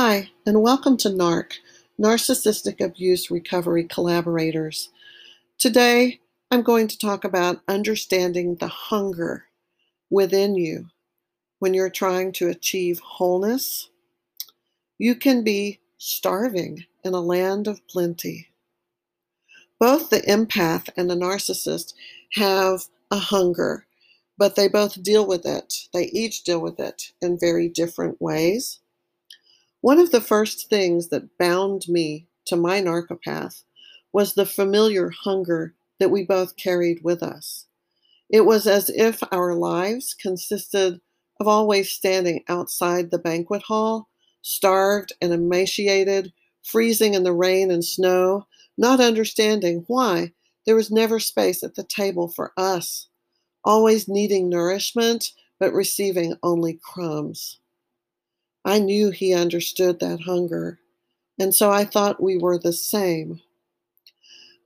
Hi, and welcome to NARC, Narcissistic Abuse Recovery Collaborators. Today, I'm going to talk about understanding the hunger within you when you're trying to achieve wholeness. You can be starving in a land of plenty. Both the empath and the narcissist have a hunger, but they both deal with it. They each deal with it in very different ways. One of the first things that bound me to my narcopath was the familiar hunger that we both carried with us. It was as if our lives consisted of always standing outside the banquet hall, starved and emaciated, freezing in the rain and snow, not understanding why there was never space at the table for us, always needing nourishment, but receiving only crumbs. I knew he understood that hunger, and so I thought we were the same.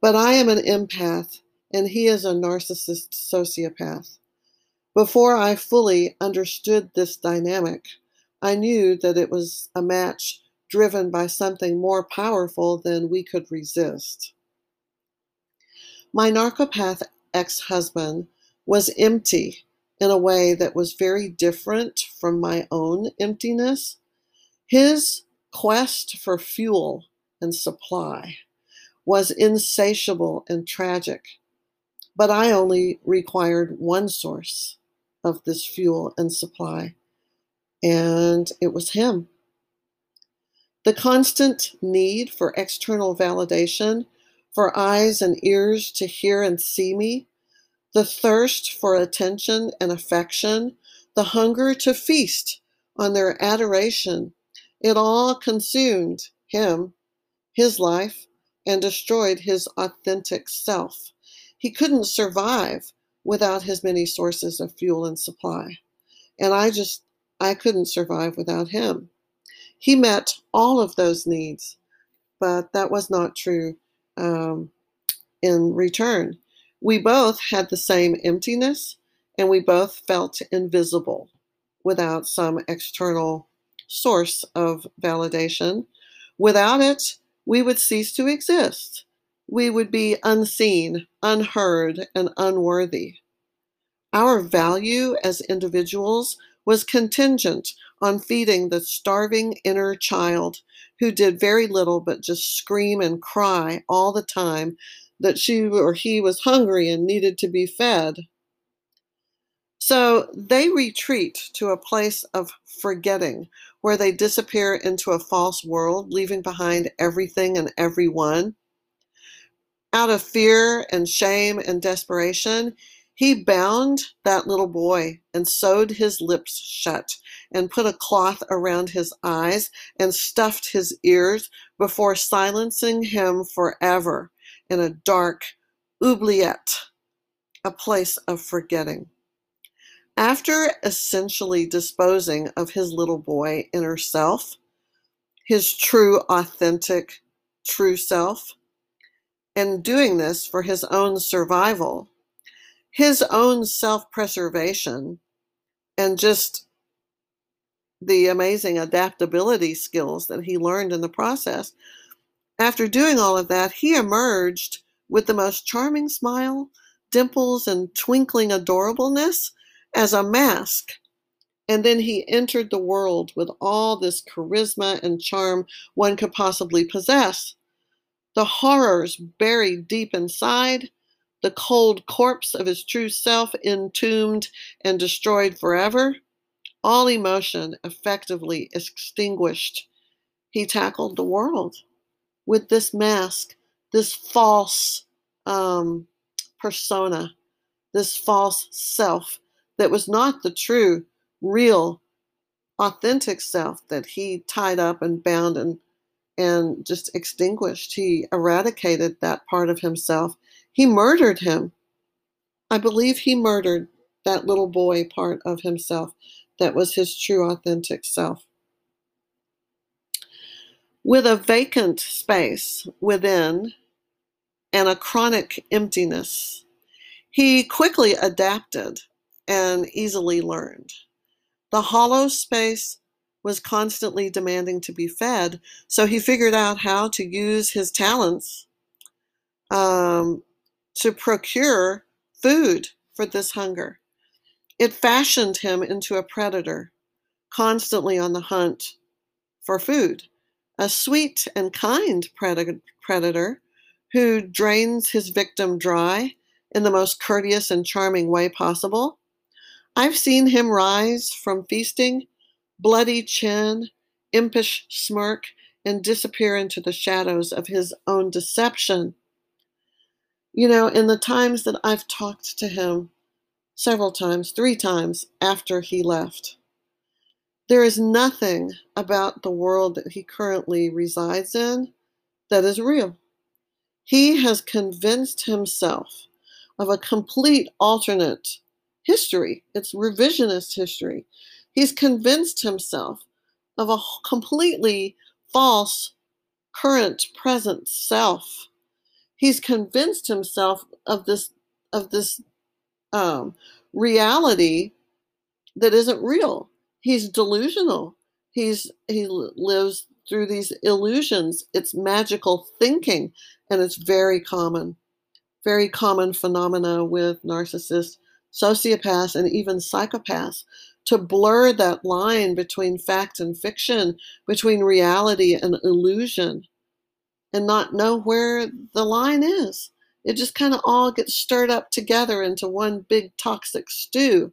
But I am an empath, and he is a narcissist sociopath. Before I fully understood this dynamic, I knew that it was a match driven by something more powerful than we could resist. My narcopath ex husband was empty in a way that was very different from my own emptiness. His quest for fuel and supply was insatiable and tragic, but I only required one source of this fuel and supply, and it was him. The constant need for external validation, for eyes and ears to hear and see me, the thirst for attention and affection, the hunger to feast on their adoration, it all consumed him, his life, and destroyed his authentic self. He couldn't survive without his many sources of fuel and supply. And I just, I couldn't survive without him. He met all of those needs, but that was not true um, in return. We both had the same emptiness and we both felt invisible without some external source of validation. Without it, we would cease to exist. We would be unseen, unheard, and unworthy. Our value as individuals was contingent on feeding the starving inner child who did very little but just scream and cry all the time that she or he was hungry and needed to be fed. So they retreat to a place of forgetting where they disappear into a false world, leaving behind everything and everyone. Out of fear and shame and desperation, he bound that little boy and sewed his lips shut and put a cloth around his eyes and stuffed his ears before silencing him forever in a dark oubliette, a place of forgetting. After essentially disposing of his little boy inner self, his true, authentic, true self, and doing this for his own survival, his own self preservation, and just the amazing adaptability skills that he learned in the process. After doing all of that, he emerged with the most charming smile, dimples, and twinkling adorableness as a mask. And then he entered the world with all this charisma and charm one could possibly possess. The horrors buried deep inside, the cold corpse of his true self entombed and destroyed forever, all emotion effectively extinguished. He tackled the world with this mask, this false um, persona, this false self that was not the true, real, authentic self that he tied up and bound and and just extinguished. He eradicated that part of himself he murdered him. I believe he murdered that little boy part of himself that was his true, authentic self. With a vacant space within and a chronic emptiness, he quickly adapted and easily learned. The hollow space was constantly demanding to be fed. So he figured out how to use his talents um, to procure food for this hunger. It fashioned him into a predator, constantly on the hunt for food. A sweet and kind predator who drains his victim dry in the most courteous and charming way possible. I've seen him rise from feasting, bloody chin, impish smirk, and disappear into the shadows of his own deception. You know, in the times that I've talked to him, several times, three times after he left, there is nothing about the world that he currently resides in that is real. He has convinced himself of a complete alternate history. It's revisionist history. He's convinced himself of a completely false current present self. He's convinced himself of this of this um, reality that isn't real. He's delusional. He's he lives through these illusions. It's magical thinking, and it's very common very common phenomena with narcissists, sociopaths, and even psychopaths to blur that line between fact and fiction, between reality and illusion, and not know where the line is. It just kind of all gets stirred up together into one big toxic stew.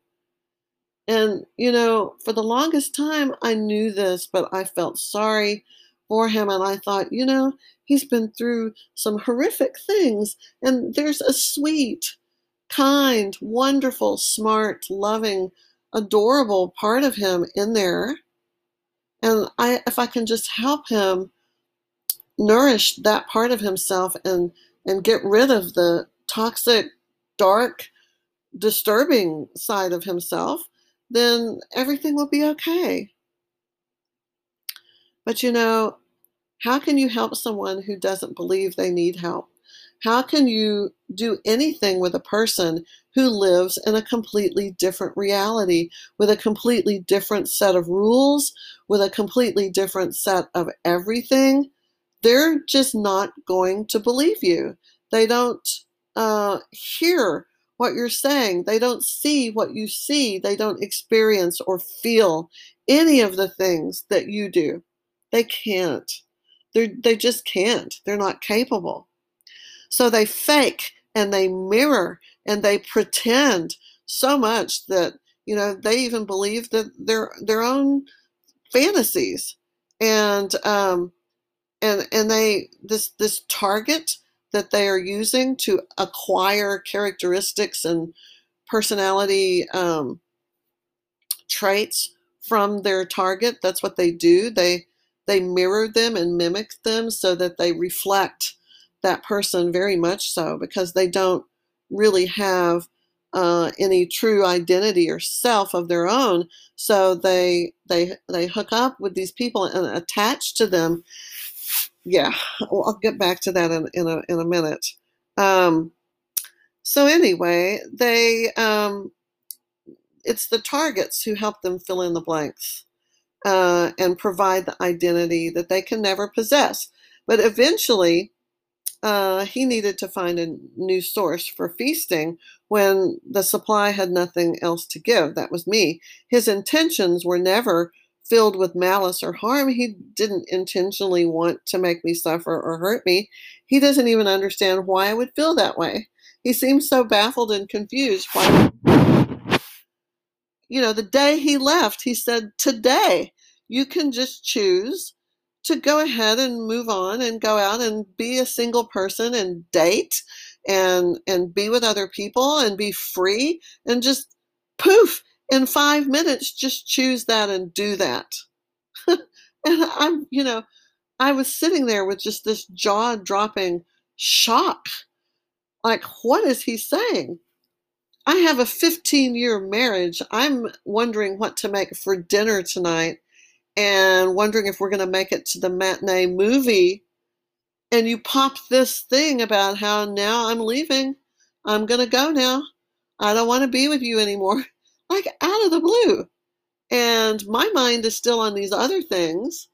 And, you know, for the longest time, I knew this, but I felt sorry for him. And I thought, you know, he's been through some horrific things. And there's a sweet, kind, wonderful, smart, loving, adorable part of him in there. And I, if I can just help him nourish that part of himself and, and get rid of the toxic, dark, disturbing side of himself, then everything will be okay. But you know, how can you help someone who doesn't believe they need help? How can you do anything with a person who lives in a completely different reality, with a completely different set of rules, with a completely different set of everything? They're just not going to believe you. They don't uh, hear what you're saying. They don't see what you see. They don't experience or feel any of the things that you do. They can't. They're, they just can't. They're not capable. So they fake and they mirror and they pretend so much that you know they even believe that their their own fantasies and um and and they this this target that they are using to acquire characteristics and personality um, traits from their target. That's what they do. They they mirror them and mimic them so that they reflect that person very much so because they don't really have uh, any true identity or self of their own. So they they they hook up with these people and attach to them. Yeah, well, I'll get back to that in, in a in a minute. Um, so anyway, they um, it's the targets who help them fill in the blanks uh, and provide the identity that they can never possess. But eventually, uh, he needed to find a new source for feasting when the supply had nothing else to give. That was me. His intentions were never filled with malice or harm. He didn't intentionally want to make me suffer or hurt me. He doesn't even understand why I would feel that way. He seems so baffled and confused. Why? you know, the day he left, he said, Today, you can just choose to go ahead and move on and go out and be a single person and date and and be with other people and be free and just poof in 5 minutes just choose that and do that. and I'm, you know, I was sitting there with just this jaw-dropping shock. Like what is he saying? I have a 15 year marriage. I'm wondering what to make for dinner tonight and wondering if we're going to make it to the matinee movie. And you pop this thing about how now I'm leaving. I'm going to go now. I don't want to be with you anymore. Like out of the blue. And my mind is still on these other things,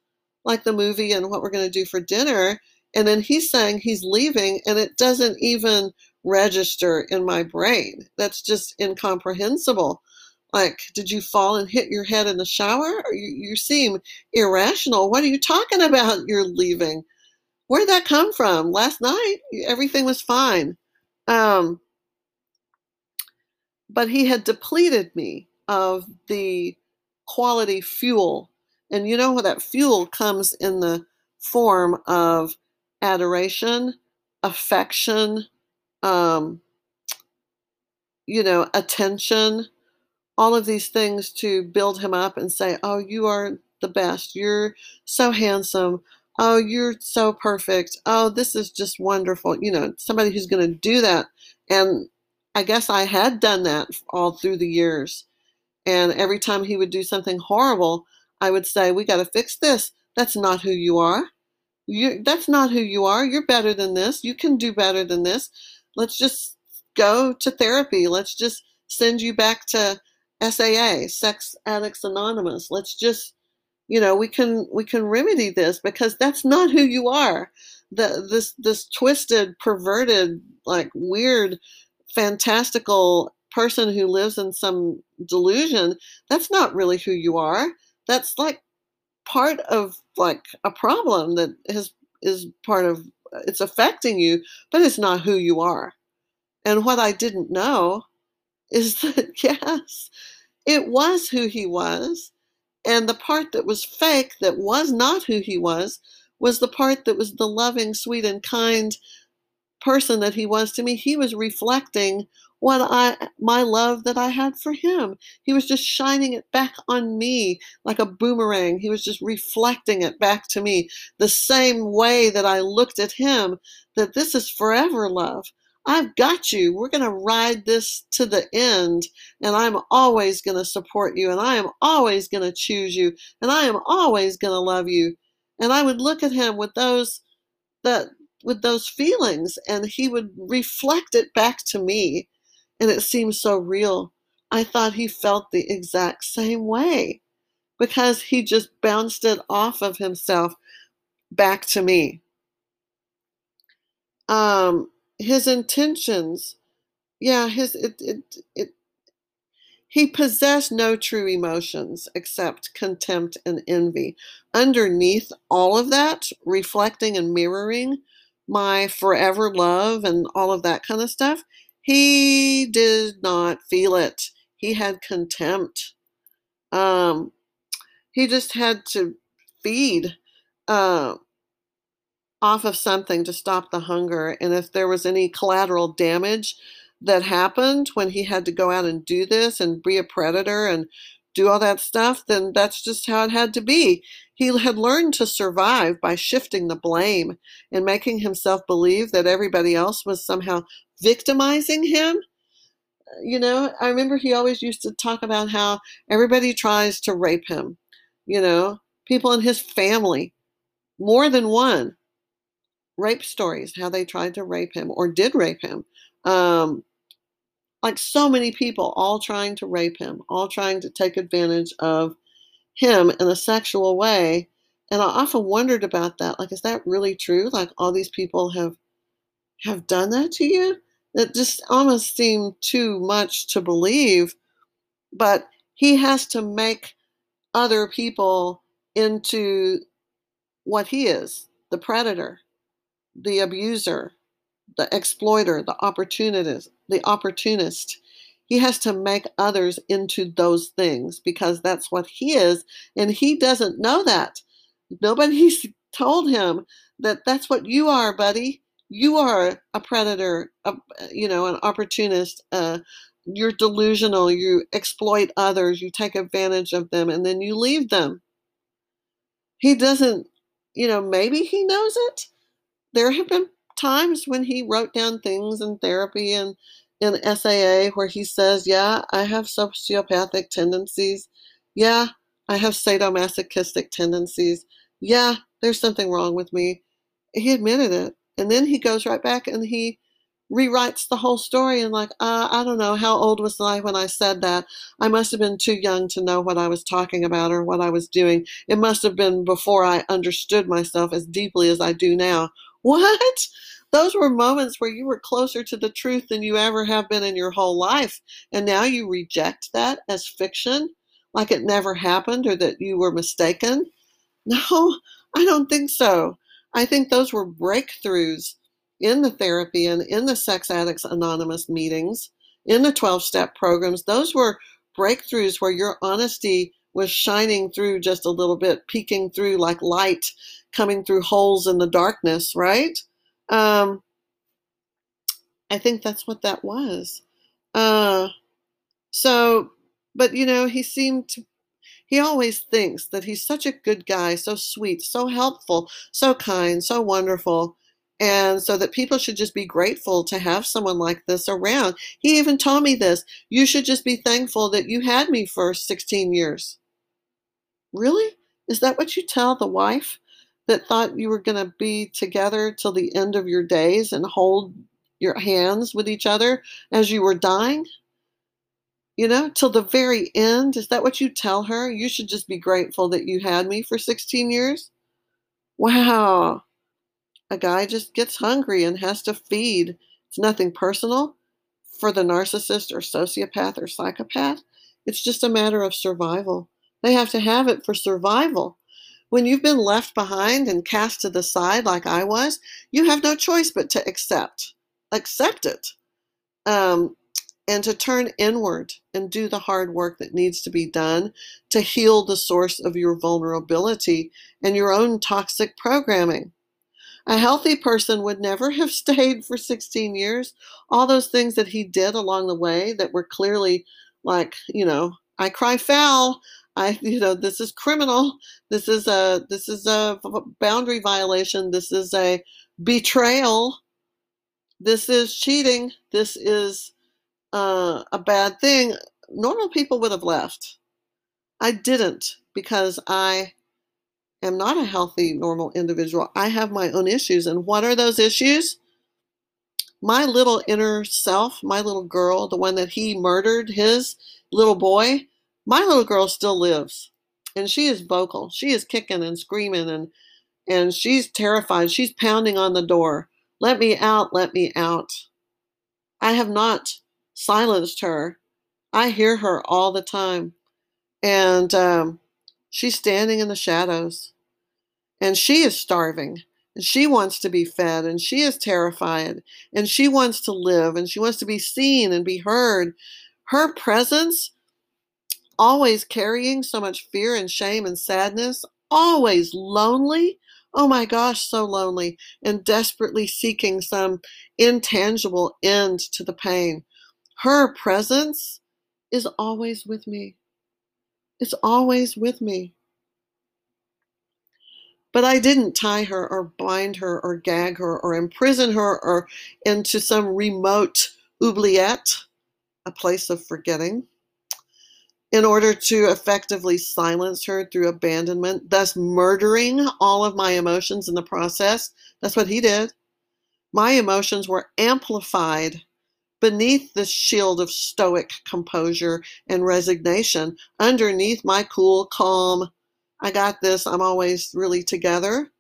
like the movie and what we're going to do for dinner. And then he's saying he's leaving, and it doesn't even register in my brain. That's just incomprehensible. Like, did you fall and hit your head in the shower? You, you seem irrational. What are you talking about? You're leaving. Where'd that come from? Last night, everything was fine. Um, but he had depleted me of the quality fuel. And you know how that fuel comes in the form of adoration, affection, um, you know, attention, all of these things to build him up and say, Oh, you are the best. You're so handsome. Oh, you're so perfect. Oh, this is just wonderful. You know, somebody who's going to do that. And I guess I had done that all through the years. And every time he would do something horrible, I would say, We got to fix this. That's not who you are. You, that's not who you are. You're better than this. You can do better than this. Let's just go to therapy. Let's just send you back to SAA, Sex Addicts Anonymous. Let's just, you know, we can we can remedy this because that's not who you are. The this this twisted, perverted, like weird, fantastical person who lives in some delusion, that's not really who you are. That's like part of like a problem that has is part of it's affecting you, but it's not who you are. And what I didn't know is that, yes, it was who he was. And the part that was fake, that was not who he was, was the part that was the loving, sweet, and kind person that he was to me. He was reflecting what I my love that I had for him. He was just shining it back on me like a boomerang. He was just reflecting it back to me the same way that I looked at him that this is forever love. I've got you. We're going to ride this to the end, and I'm always going to support you, and I am always going to choose you, and I am always going to love you. And I would look at him with those that with those feelings, and he would reflect it back to me, and it seemed so real. I thought he felt the exact same way because he just bounced it off of himself back to me. Um, his intentions, yeah, his it, it it he possessed no true emotions except contempt and envy. Underneath all of that, reflecting and mirroring my forever love and all of that kind of stuff, he did not feel it. He had contempt. Um, he just had to feed. Uh, off of something to stop the hunger. And if there was any collateral damage that happened when he had to go out and do this and be a predator and do all that stuff, then that's just how it had to be. He had learned to survive by shifting the blame and making himself believe that everybody else was somehow victimizing him. You know, I remember he always used to talk about how everybody tries to rape him. You know, people in his family, more than one rape stories, how they tried to rape him or did rape him. Um, like so many people, all trying to rape him, all trying to take advantage of him in a sexual way. And I often wondered about that. Like, is that really true? Like, all these people have have done that to you? It just almost seemed too much to believe. But he has to make other people into what he is the predator the abuser, the exploiter, the opportunist, the opportunist. He has to make others into those things because that's what he is, and he doesn't know that. Nobody's told him that that's what you are, buddy. You are a predator, a, you know, an opportunist. Uh, you're delusional. You exploit others. You take advantage of them, and then you leave them. He doesn't, you know, maybe he knows it, there have been times when he wrote down things in therapy and in SAA where he says, Yeah, I have sociopathic tendencies. Yeah, I have sadomasochistic tendencies. Yeah, there's something wrong with me. He admitted it. And then he goes right back and he rewrites the whole story and like uh, i don't know how old was i when i said that i must have been too young to know what i was talking about or what i was doing it must have been before i understood myself as deeply as i do now what? Those were moments where you were closer to the truth than you ever have been in your whole life and now you reject that as fiction like it never happened or that you were mistaken? No i don't think so. I think those were breakthroughs in the therapy and in the Sex Addicts Anonymous meetings, in the 12 step programs, those were breakthroughs where your honesty was shining through just a little bit, peeking through like light coming through holes in the darkness, right? Um, I think that's what that was. Uh, so, but you know, he seemed to he always thinks that he's such a good guy, so sweet, so helpful, so kind, so wonderful. And so that people should just be grateful to have someone like this around. He even told me this you should just be thankful that you had me for 16 years. Really? Is that what you tell the wife that thought you were going to be together till the end of your days and hold your hands with each other as you were dying? You know, till the very end? Is that what you tell her? You should just be grateful that you had me for 16 years? Wow a guy just gets hungry and has to feed. It's nothing personal for the narcissist or sociopath or psychopath. It's just a matter of survival. They have to have it for survival. When you've been left behind and cast to the side like I was, you have no choice but to accept. Accept it. Um, and to turn inward and do the hard work that needs to be done to heal the source of your vulnerability and your own toxic programming. A healthy person would never have stayed for 16 years. All those things that he did along the way that were clearly like, you know, I cry foul. I, you know, this is criminal. This is a, this is a boundary violation. This is a betrayal. This is cheating. This is uh, a bad thing. Normal people would have left. I didn't because I am not a healthy, normal individual. I have my own issues. And what are those issues? My little inner self, my little girl, the one that he murdered, his little boy, my little girl still lives. And she is vocal. She is kicking and screaming and and she's terrified. She's pounding on the door. Let me out, let me out. I have not silenced her. I hear her all the time. And um, she's standing in the shadows and she is starving and she wants to be fed and she is terrified and she wants to live and she wants to be seen and be heard her presence always carrying so much fear and shame and sadness always lonely. Oh my gosh so lonely and desperately seeking some intangible end to the pain. Her presence is always with me. It's always with me. But I didn't tie her or bind her or gag her or imprison her or into some remote oubliette, a place of forgetting, in order to effectively silence her through abandonment, thus murdering all of my emotions in the process. That's what he did. My emotions were amplified beneath the shield of stoic composure and resignation, underneath my cool, calm, I got this. I'm always really together.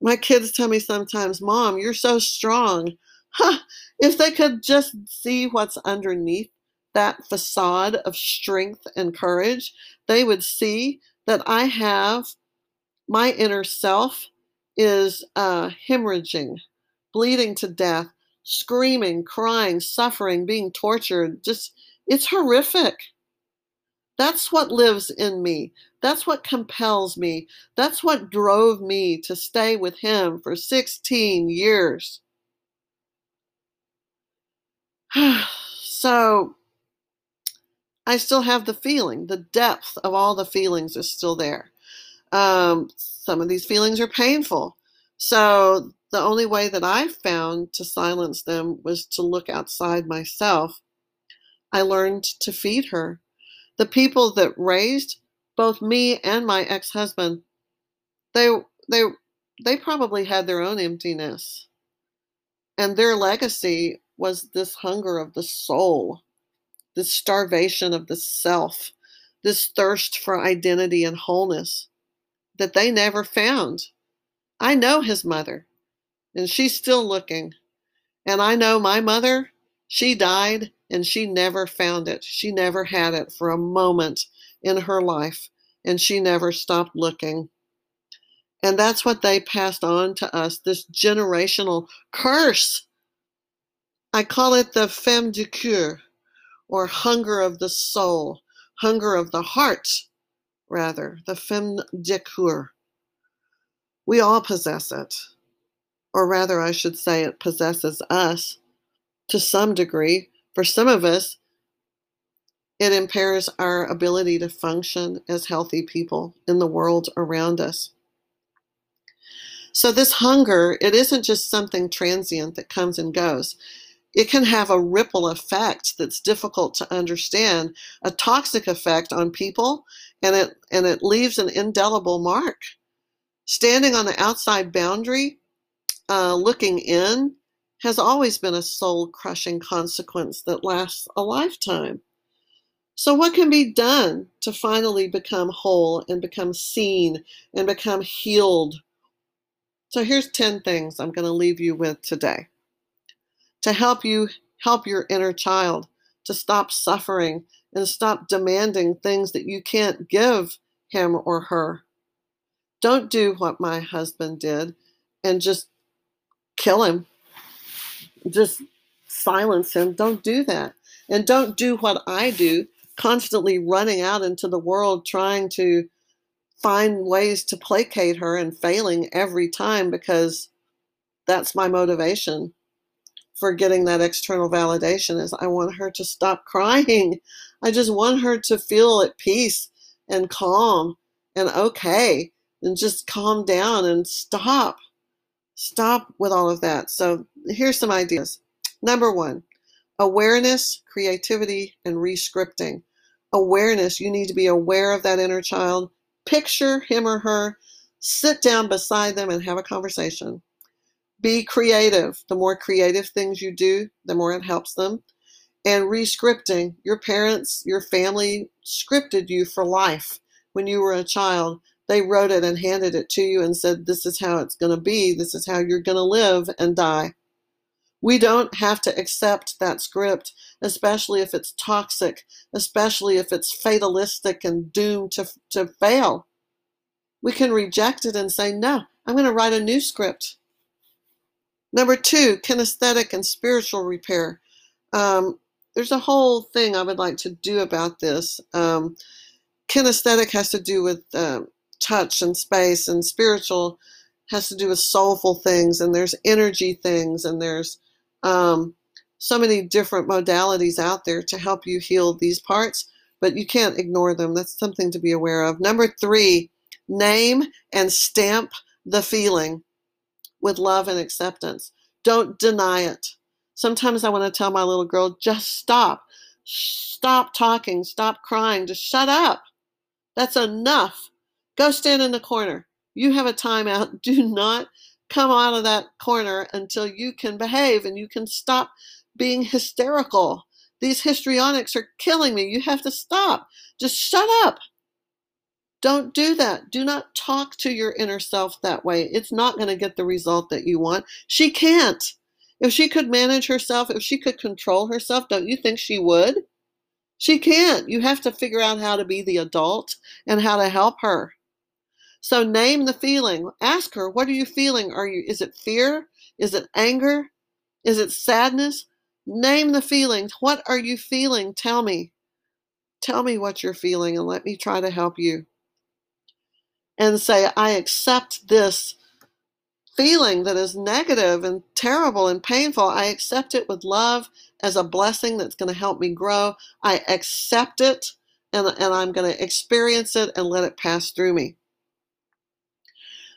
My kids tell me sometimes, Mom, you're so strong. Huh, if they could just see what's underneath that facade of strength and courage, they would see that I have my inner self is uh, hemorrhaging, bleeding to death, screaming, crying, suffering, being tortured. Just, it's horrific. That's what lives in me. That's what compels me. That's what drove me to stay with him for 16 years. so I still have the feeling, the depth of all the feelings is still there. Um, some of these feelings are painful. So the only way that I found to silence them was to look outside myself. I learned to feed her the people that raised both me and my ex-husband, they they they probably had their own emptiness. And their legacy was this hunger of the soul, this starvation of the self, this thirst for identity and wholeness that they never found. I know his mother, and she's still looking. And I know my mother, she died and she never found it. She never had it for a moment in her life, and she never stopped looking. And that's what they passed on to us this generational curse. I call it the femme du coeur, or hunger of the soul, hunger of the heart, rather, the femme de coeur. We all possess it. Or rather, I should say, it possesses us to some degree. For some of us, it impairs our ability to function as healthy people in the world around us. So, this hunger, it isn't just something transient that comes and goes. It can have a ripple effect that's difficult to understand, a toxic effect on people, and it, and it leaves an indelible mark. Standing on the outside boundary, uh, looking in, has always been a soul crushing consequence that lasts a lifetime. So, what can be done to finally become whole and become seen and become healed so here's 10 things I'm going to leave you with today to help you help your inner child to stop suffering and stop demanding things that you can't give him or her. Don't do what my husband did and just kill him. Just silence him. Don't do that. And don't do what I do, constantly running out into the world trying to find ways to placate her and failing every time because that's my motivation for getting that external validation is I want her to stop crying. I just want her to feel at peace and calm and okay and just calm down and stop. Stop with all of that. So here's some ideas. Number one, awareness, creativity, and rescripting. Awareness, you need to be aware of that inner child picture him or her, sit down beside them and have a conversation. Be creative. The more creative things you do, the more it helps them. And rescripting. Your parents, your family scripted you for life when you were a child. They wrote it and handed it to you and said, This is how it's going to be. This is how you're going to live and die. We don't have to accept that script, especially if it's toxic, especially if it's fatalistic and doomed to, to fail. We can reject it and say, no, I'm going to write a new script. Number two, kinesthetic and spiritual repair. Um, there's a whole thing I would like to do about this. Um, kinesthetic has to do with uh, touch and space, and spiritual has to do with soulful things, and there's energy things, and there's um, so many different modalities out there to help you heal these parts, but you can't ignore them. That's something to be aware of. Number three, name and stamp the feeling with love and acceptance. Don't deny it. Sometimes I want to tell my little girl, just stop. Stop talking. Stop crying. Just shut up. That's enough. Go stand in the corner. You have a timeout. Do not come out of that corner until you can behave and you can stop being hysterical. These histrionics are killing me. You have to stop. Just shut up. Don't do that. Do not talk to your inner self that way. It's not going to get the result that you want. She can't. If she could manage herself, if she could control herself, don't you think she would? She can't. You have to figure out how to be the adult and how to help her. So name the feeling. Ask her, what are you feeling? Are you is it fear? Is it anger? Is it sadness? Name the feelings. What are you feeling? Tell me. Tell me what you're feeling and let me try to help you. And say, I accept this feeling that is negative and terrible and painful. I accept it with love as a blessing that's going to help me grow. I accept it and, and I'm going to experience it and let it pass through me.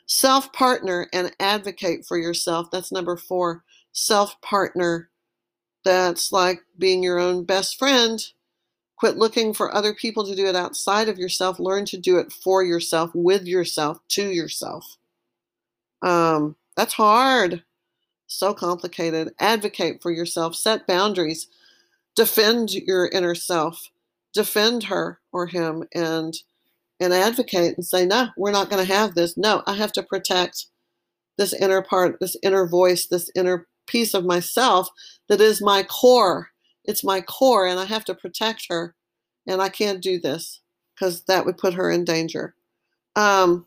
Self partner and advocate for yourself. That's number four. Self partner. That's like being your own best friend. Quit looking for other people to do it outside of yourself. Learn to do it for yourself, with yourself, to yourself. Um, that's hard. So complicated. Advocate for yourself, set boundaries, defend your inner self, defend her or him, and and advocate and say, no, we're not going to have this. No, I have to protect this inner part, this inner voice, this inner piece of myself that is my core. It's my core, and I have to protect her. And I can't do this because that would put her in danger. Um,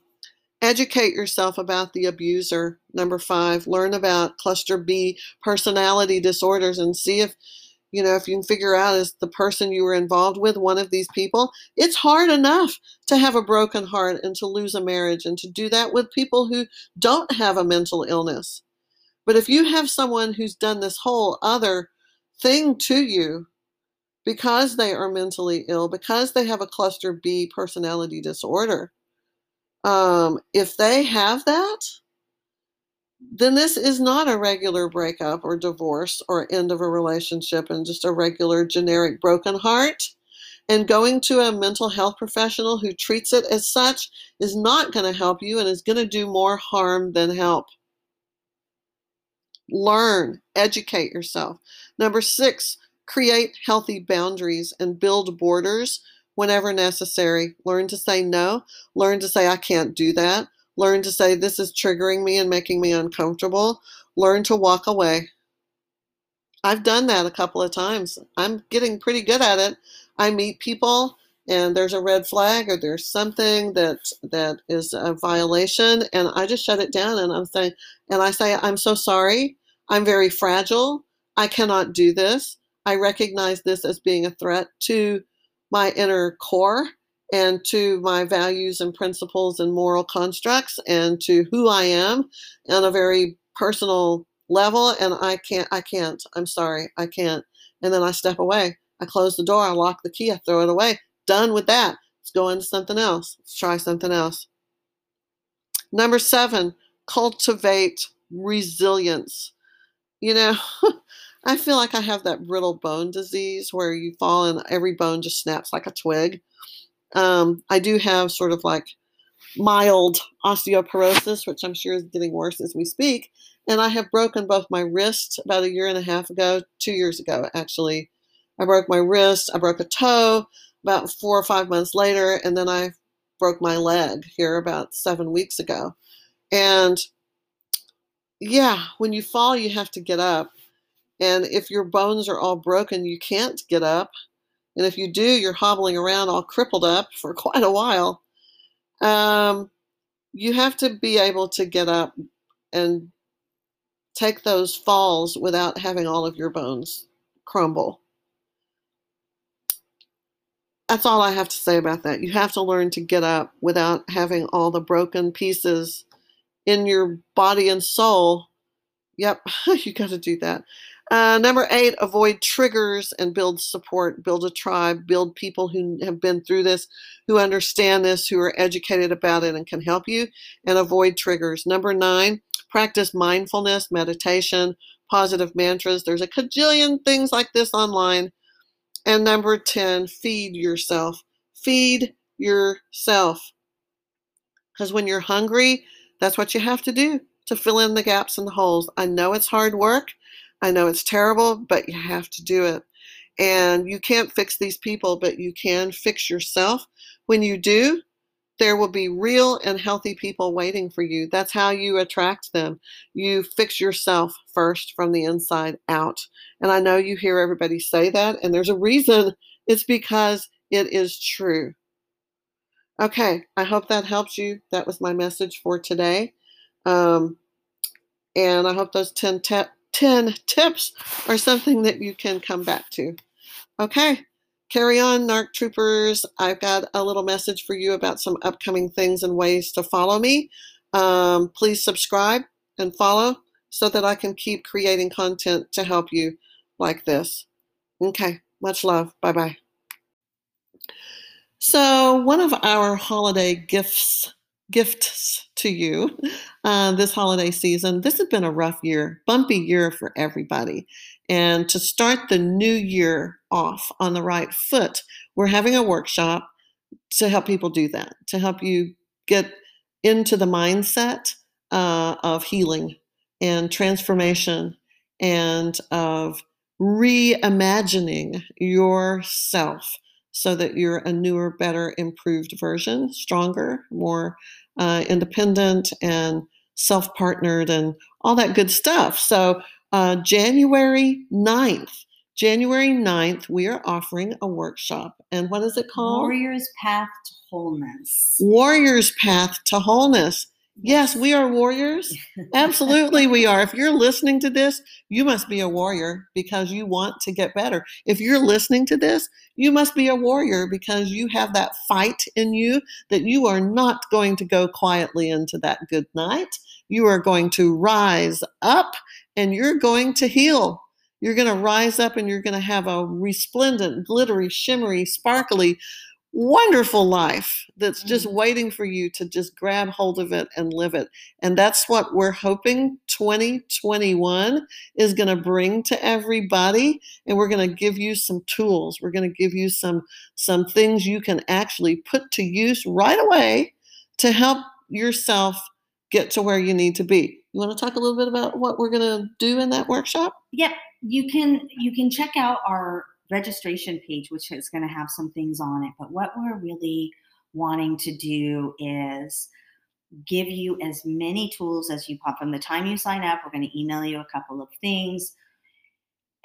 educate yourself about the abuser. Number five, learn about cluster B personality disorders and see if you know if you can figure out is the person you were involved with one of these people it's hard enough to have a broken heart and to lose a marriage and to do that with people who don't have a mental illness but if you have someone who's done this whole other thing to you because they are mentally ill because they have a cluster b personality disorder um, if they have that then this is not a regular breakup or divorce or end of a relationship and just a regular generic broken heart. And going to a mental health professional who treats it as such is not going to help you and is going to do more harm than help. Learn, educate yourself. Number six, create healthy boundaries and build borders whenever necessary. Learn to say no. Learn to say, I can't do that. Learn to say, This is triggering me and making me uncomfortable. Learn to walk away. I've done that a couple of times. I'm getting pretty good at it. I meet people and there's a red flag or there's something that that is a violation and I just shut it down and I'm saying and I say I'm so sorry. I'm very fragile. I cannot do this. I recognize this as being a threat to my inner core and to my values and principles and moral constructs and to who I am on a very personal level and I can't I can't. I'm sorry. I can't. And then I step away. I close the door. I lock the key. I throw it away done with that. Let's go into something else. Let's try something else. Number 7 cultivate resilience. You know I feel like I have that brittle bone disease where you fall and every bone just snaps like a twig. Um, I do have sort of like mild osteoporosis, which I'm sure is getting worse as we speak. And I have broken both my wrist about a year and a half ago, two years ago, actually. I broke my wrist, I broke a toe about four or five months later, and then I broke my leg here about seven weeks ago. And yeah, when you fall, you have to get up. And if your bones are all broken, you can't get up. And if you do, you're hobbling around all crippled up for quite a while. Um, you have to be able to get up and take those falls without having all of your bones crumble. That's all I have to say about that. You have to learn to get up without having all the broken pieces in your body and soul. Yep, you got to do that. Uh, number eight, avoid triggers and build support, build a tribe, build people who have been through this, who understand this, who are educated about it and can help you, and avoid triggers. Number nine, practice mindfulness, meditation, positive mantras. There's a cajillion things like this online. And number 10, feed yourself. Feed yourself. Because when you're hungry, that's what you have to do to fill in the gaps and the holes. I know it's hard work. I know it's terrible, but you have to do it. And you can't fix these people, but you can fix yourself. When you do, there will be real and healthy people waiting for you. That's how you attract them. You fix yourself first from the inside out. And I know you hear everybody say that, and there's a reason. It's because it is true. Okay, I hope that helps you. That was my message for today. Um, and I hope those 10 tips 10 tips are something that you can come back to. Okay, carry on, NARC Troopers. I've got a little message for you about some upcoming things and ways to follow me. Um, please subscribe and follow so that I can keep creating content to help you like this. Okay, much love. Bye bye. So, one of our holiday gifts gifts to you uh, this holiday season. This has been a rough year, bumpy year for everybody. And to start the new year off on the right foot, we're having a workshop to help people do that, to help you get into the mindset uh, of healing and transformation and of reimagining yourself so that you're a newer, better, improved version, stronger, more uh, independent, and self partnered, and all that good stuff. So, uh, January 9th, January 9th, we are offering a workshop. And what is it called? Warrior's Path to Wholeness. Warrior's Path to Wholeness. Yes, we are warriors. Absolutely, we are. If you're listening to this, you must be a warrior because you want to get better. If you're listening to this, you must be a warrior because you have that fight in you that you are not going to go quietly into that good night. You are going to rise up and you're going to heal. You're going to rise up and you're going to have a resplendent, glittery, shimmery, sparkly, wonderful life that's just mm. waiting for you to just grab hold of it and live it. And that's what we're hoping 2021 is going to bring to everybody and we're going to give you some tools. We're going to give you some some things you can actually put to use right away to help yourself get to where you need to be. You want to talk a little bit about what we're going to do in that workshop? Yep. You can you can check out our registration page, which is going to have some things on it. But what we're really wanting to do is give you as many tools as you pop. From the time you sign up, we're going to email you a couple of things.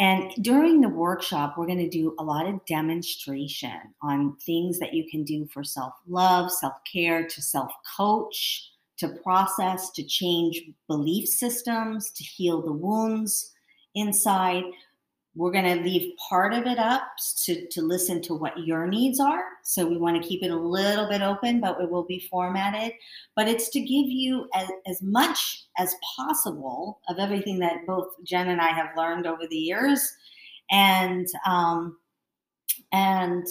And during the workshop, we're going to do a lot of demonstration on things that you can do for self love, self care, to self coach, to process, to change belief systems, to heal the wounds inside we're going to leave part of it up to, to listen to what your needs are. So we want to keep it a little bit open, but it will be formatted. But it's to give you as, as much as possible of everything that both Jen and I have learned over the years. And, um, and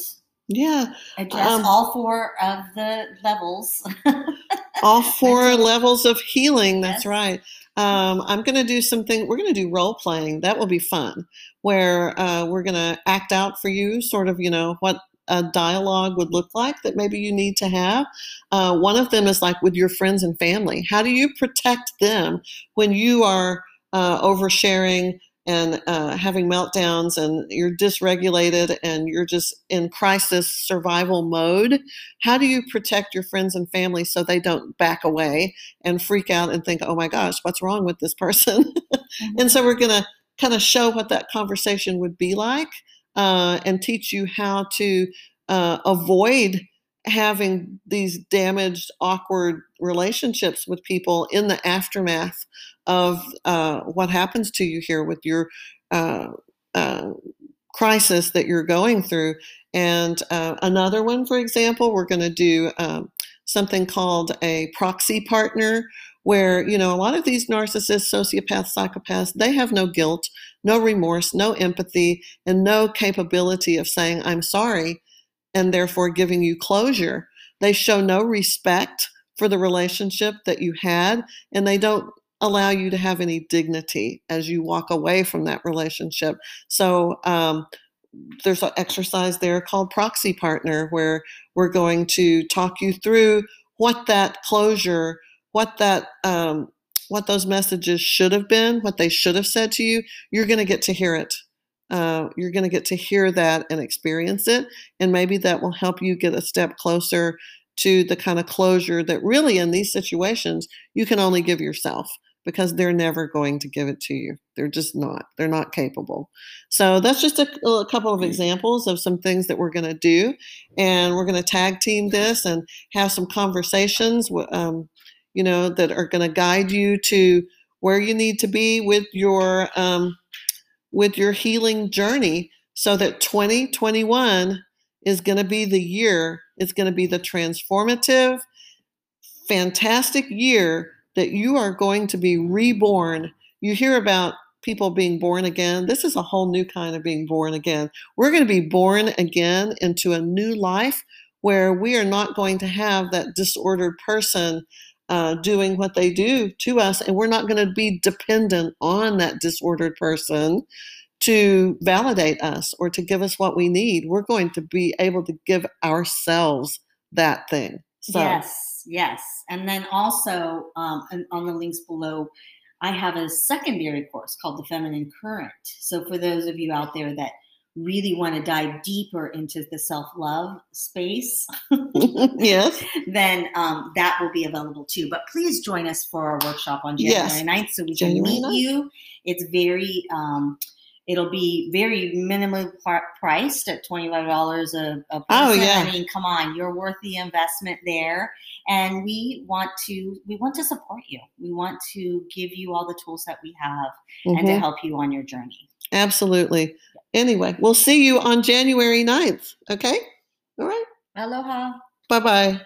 yeah, address um, all four of the levels. all four levels of healing. That's yes. right. Um, I'm going to do something. We're going to do role playing. That will be fun, where uh, we're going to act out for you, sort of, you know, what a dialogue would look like that maybe you need to have. Uh, one of them is like with your friends and family. How do you protect them when you are uh, oversharing? And uh, having meltdowns and you're dysregulated and you're just in crisis survival mode how do you protect your friends and family so they don't back away and freak out and think oh my gosh what's wrong with this person mm-hmm. and so we're going to kind of show what that conversation would be like uh, and teach you how to uh, avoid having these damaged, awkward relationships with people in the aftermath of uh, what happens to you here with your uh, uh, crisis that you're going through. And uh, another one, for example, we're going to do um, something called a proxy partner. Where, you know, a lot of these narcissists, sociopaths, psychopaths, they have no guilt, no remorse, no empathy, and no capability of saying, I'm sorry and therefore giving you closure. They show no respect for the relationship that you had, and they don't allow you to have any dignity as you walk away from that relationship. So, um, there's an exercise there called proxy partner where we're going to talk you through what that closure, what that um, what those messages should have been, what they should have said to you. You're going to get to hear it uh, you're going to get to hear that and experience it. And maybe that will help you get a step closer to the kind of closure that really in these situations you can only give yourself because they're never going to give it to you. They're just not. They're not capable. So that's just a, a couple of examples of some things that we're going to do. And we're going to tag team this and have some conversations, um, you know, that are going to guide you to where you need to be with your um, with your healing journey so that 2021 is going to be the year, it's going to be the transformative, fantastic year that you are going to be reborn. You hear about people being born again. This is a whole new kind of being born again. We're going to be born again into a new life where we are not going to have that disordered person uh, doing what they do to us, and we're not going to be dependent on that disordered person to validate us or to give us what we need. We're going to be able to give ourselves that thing. So. Yes, yes. And then also um, on the links below, I have a secondary course called the Feminine Current. So for those of you out there that really want to dive deeper into the self love space, yes, then um, that will be available too. But please join us for our workshop on January Yes. 9th so we January can meet 9th. you. It's very, um, it'll be very minimally priced at $25 a, a person. Oh, yeah. I mean, come on, you're worth the investment there. And we want to, we want to support you. We want to give you all the tools that we have and to Mhm. help you on your journey. absolutely. Anyway, we'll see you on January 9th. Okay? All right. Aloha. Bye bye.